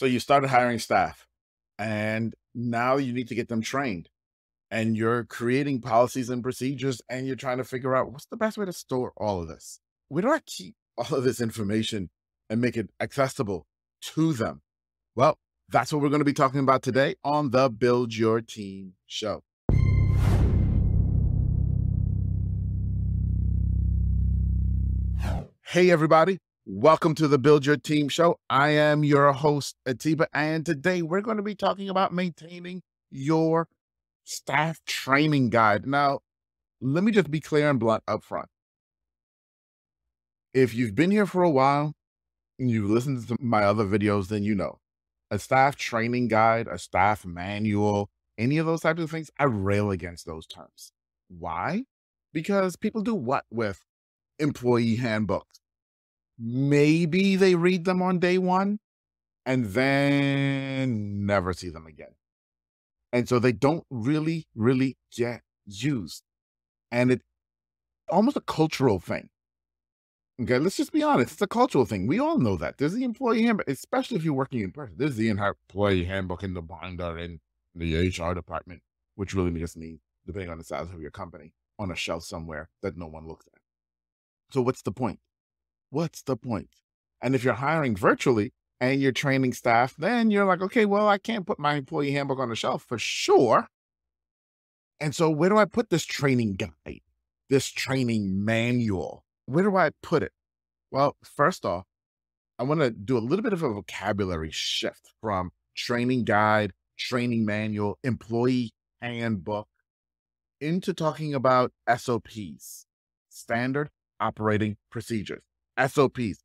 So you started hiring staff and now you need to get them trained and you're creating policies and procedures and you're trying to figure out what's the best way to store all of this. Where do I keep all of this information and make it accessible to them? Well, that's what we're going to be talking about today on the Build Your Team show. Hey, everybody. Welcome to the Build Your Team show. I am your host, Atiba, and today we're going to be talking about maintaining your staff training guide. Now, let me just be clear and blunt up front. If you've been here for a while and you've listened to my other videos, then you know a staff training guide, a staff manual, any of those types of things, I rail against those terms. Why? Because people do what with employee handbooks? Maybe they read them on day one and then never see them again. And so they don't really, really get used. And it's almost a cultural thing. Okay, let's just be honest. It's a cultural thing. We all know that. There's the employee handbook, especially if you're working in person. There's the employee handbook in the binder in the HR department, which really just means, depending on the size of your company, on a shelf somewhere that no one looks at. So what's the point? What's the point? And if you're hiring virtually and you're training staff, then you're like, okay, well, I can't put my employee handbook on the shelf for sure. And so where do I put this training guide, this training manual? Where do I put it? Well, first off, I want to do a little bit of a vocabulary shift from training guide, training manual, employee handbook into talking about SOPs, standard operating procedures. SOPs.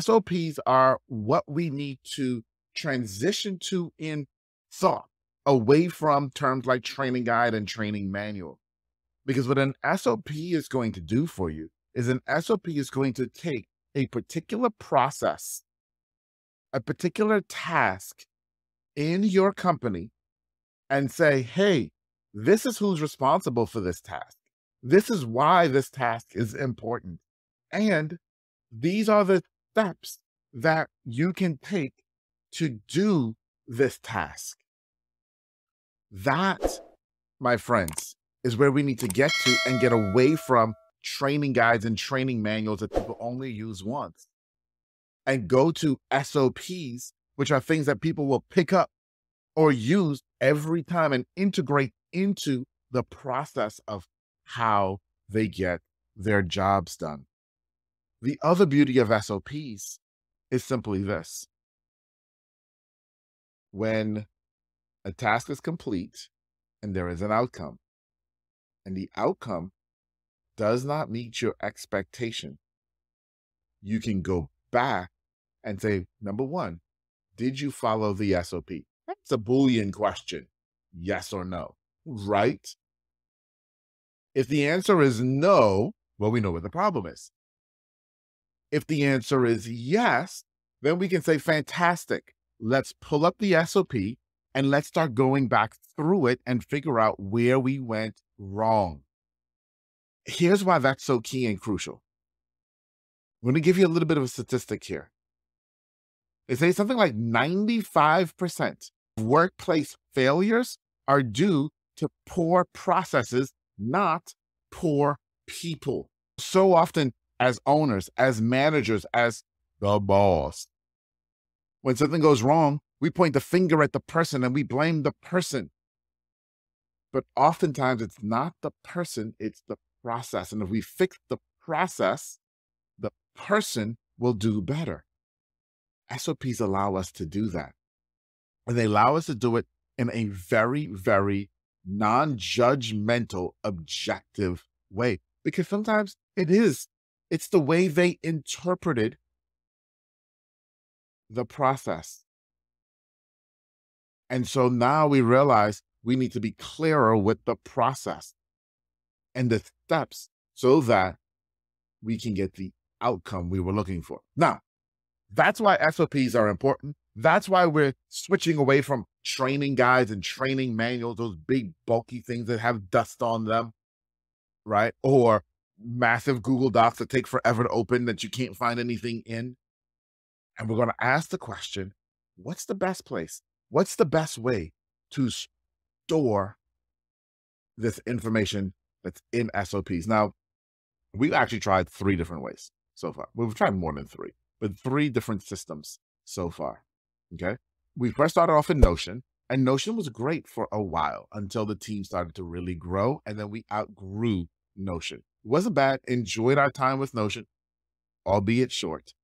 SOPs are what we need to transition to in thought away from terms like training guide and training manual. Because what an SOP is going to do for you is an SOP is going to take a particular process, a particular task in your company and say, hey, this is who's responsible for this task. This is why this task is important. And these are the steps that you can take to do this task. That, my friends, is where we need to get to and get away from training guides and training manuals that people only use once and go to SOPs, which are things that people will pick up or use every time and integrate into the process of how they get their jobs done. The other beauty of SOPs is simply this. When a task is complete and there is an outcome, and the outcome does not meet your expectation, you can go back and say, number one, did you follow the SOP? That's a Boolean question. Yes or no, right? If the answer is no, well, we know what the problem is. If the answer is yes, then we can say, fantastic. Let's pull up the SOP and let's start going back through it and figure out where we went wrong. Here's why that's so key and crucial. I'm going to give you a little bit of a statistic here. They say something like 95% of workplace failures are due to poor processes, not poor people. So often as owners, as managers, as the boss. When something goes wrong, we point the finger at the person and we blame the person. But oftentimes it's not the person, it's the process. And if we fix the process, the person will do better. SOPs allow us to do that. And they allow us to do it in a very, very non judgmental, objective way. Because sometimes it is it's the way they interpreted the process. And so now we realize we need to be clearer with the process and the steps so that we can get the outcome we were looking for. Now, that's why SOPs are important. That's why we're switching away from training guides and training manuals, those big bulky things that have dust on them, right? Or massive Google Docs that take forever to open that you can't find anything in. And we're going to ask the question what's the best place? What's the best way to store this information that's in SOPs? Now, we've actually tried three different ways so far. We've tried more than three, but three different systems so far. Okay. We first started off in Notion, and Notion was great for a while until the team started to really grow. And then we outgrew Notion. Wasn't bad. Enjoyed our time with Notion, albeit short.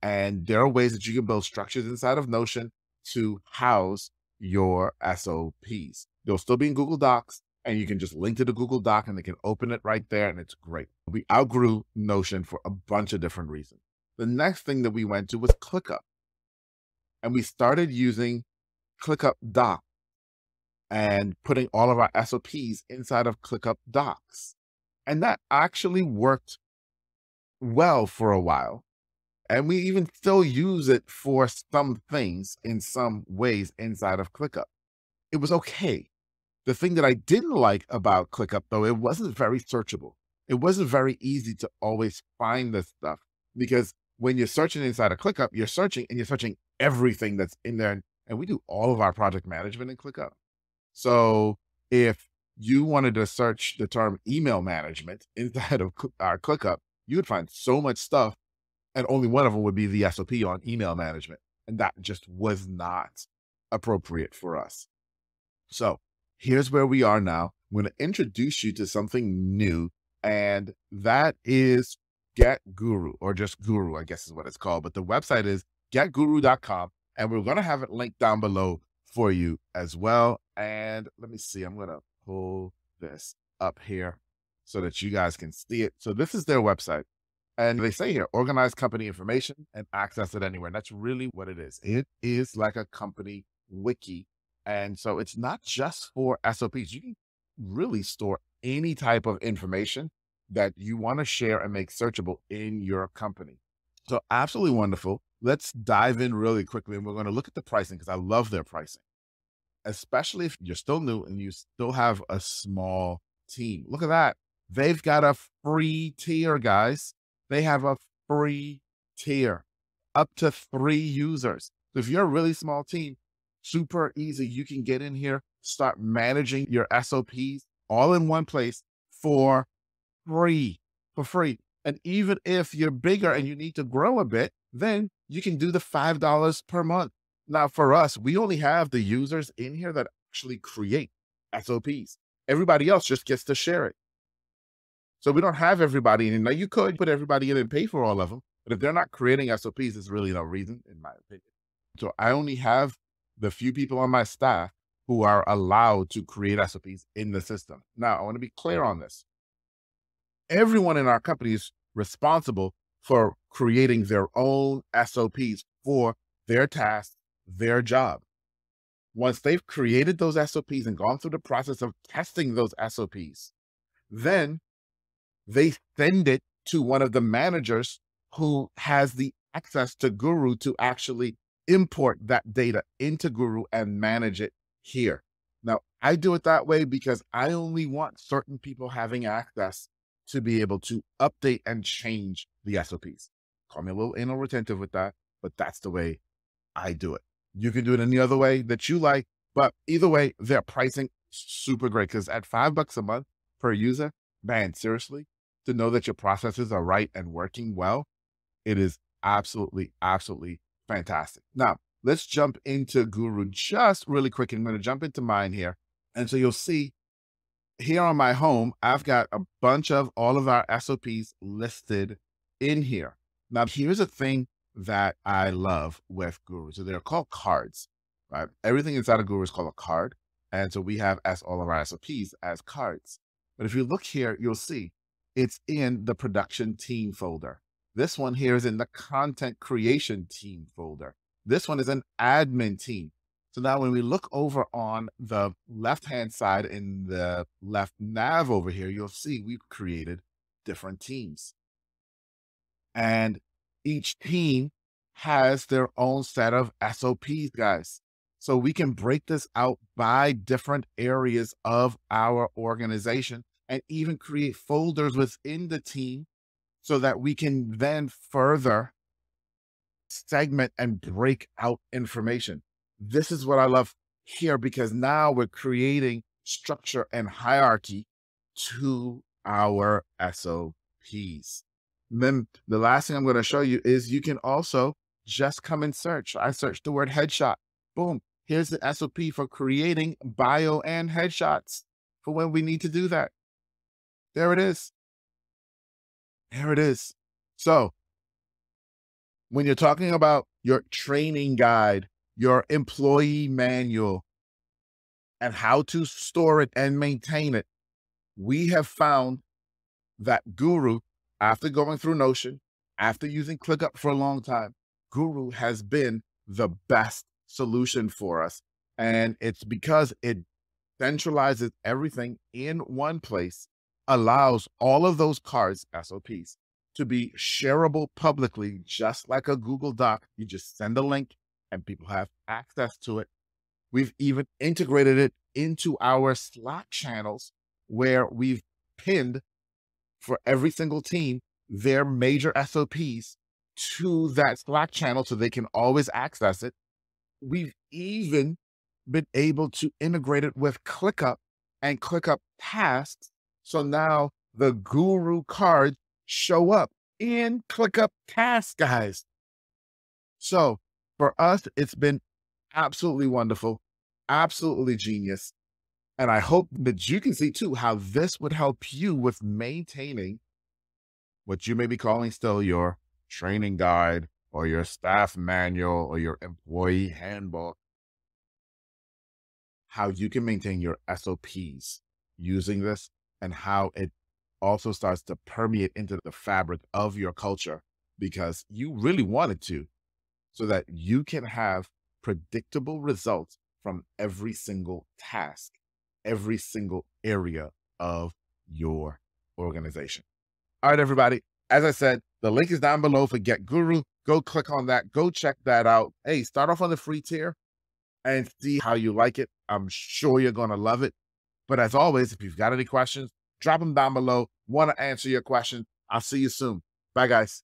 And there are ways that you can build structures inside of Notion to house your SOPs. They'll still be in Google Docs, and you can just link to the Google Doc and they can open it right there, and it's great. We outgrew Notion for a bunch of different reasons. The next thing that we went to was ClickUp. And we started using ClickUp Doc and putting all of our SOPs inside of ClickUp Docs. And that actually worked well for a while. And we even still use it for some things in some ways inside of ClickUp. It was okay. The thing that I didn't like about ClickUp, though, it wasn't very searchable. It wasn't very easy to always find this stuff because when you're searching inside of ClickUp, you're searching and you're searching everything that's in there. And we do all of our project management in ClickUp. So if you wanted to search the term email management inside of our uh, ClickUp, you would find so much stuff and only one of them would be the SOP on email management. And that just was not appropriate for us. So here's where we are now. I'm going to introduce you to something new, and that is Get Guru, or just Guru, I guess is what it's called. But the website is getguru.com, and we're going to have it linked down below for you as well. And let me see, I'm going to pull this up here so that you guys can see it. So this is their website. And they say here, organize company information and access it anywhere. And that's really what it is. It is like a company wiki. And so it's not just for SOPs. You can really store any type of information that you want to share and make searchable in your company. So absolutely wonderful. Let's dive in really quickly and we're going to look at the pricing because I love their pricing, especially if you're still new and you still have a small team. Look at that. They've got a free tier, guys they have a free tier up to three users. So if you're a really small team, super easy. You can get in here, start managing your SOPs all in one place for free, for free. And even if you're bigger and you need to grow a bit, then you can do the $5 per month. Now, for us, we only have the users in here that actually create SOPs. Everybody else just gets to share it. So we don't have everybody in. Now you could put everybody in and pay for all of them, but if they're not creating SOPs, there's really no reason, in my opinion. So I only have the few people on my staff who are allowed to create SOPs in the system. Now I want to be clear on this. Everyone in our company is responsible for creating their own SOPs for their task, their job. Once they've created those SOPs and gone through the process of testing those SOPs, then they send it to one of the managers who has the access to Guru to actually import that data into Guru and manage it here. Now, I do it that way because I only want certain people having access to be able to update and change the SOPs. Call me a little anal retentive with that, but that's the way I do it. You can do it any other way that you like, but either way, their pricing super great because at five bucks a month per user, man, seriously, to know that your processes are right and working well, it is absolutely, absolutely fantastic. Now, let's jump into Guru just really quick. I'm going to jump into mine here. And so you'll see here on my home, I've got a bunch of all of our SOPs listed in here. Now, here's a thing that I love with Guru. So they're called cards, right? Everything inside of Guru is called a card. And so we have as all of our SOPs as cards. But if you look here, you'll see it's in the production team folder. This one here is in the content creation team folder. This one is an admin team. So now when we look over on the left-hand side in the left nav over here, you'll see we've created different teams. And each team has their own set of SOPs, guys. So we can break this out by different areas of our organization and even create folders within the team so that we can then further segment and break out information. This is what I love here because now we're creating structure and hierarchy to our SOPs. Then the last thing I'm going to show you is you can also just come and search. I searched the word headshot. Boom. Here's the SOP for creating bio and headshots for when we need to do that. There it is. There it is. So when you're talking about your training guide, your employee manual, and how to store it and maintain it, we have found that Guru, after going through Notion, after using ClickUp for a long time, Guru has been the best solution for us. And it's because it centralizes everything in one place, allows all of those cards, SOPs, to be shareable publicly, just like a Google Doc. You just send a link and people have access to it. We've even integrated it into our Slack channels where we've pinned for every single team their major SOPs to that Slack channel so they can always access it. We've even been able to integrate it with ClickUp and ClickUp tasks. So now the guru cards show up in ClickUp tasks, guys. So for us, it's been absolutely wonderful, absolutely genius. And I hope that you can see too how this would help you with maintaining what you may be calling still your training guide or your staff manual or your employee handbook. How you can maintain your SOPs using this and how it also starts to permeate into the fabric of your culture because you really wanted to so that you can have predictable results from every single task, every single area of your organization. All right, everybody. As I said, the link is down below for Get Guru. Go click on that. Go check that out. Hey, start off on the free tier and see how you like it. I'm sure you're going to love it. But as always, if you've got any questions, drop them down below. Want to answer your question. I'll see you soon. Bye, guys.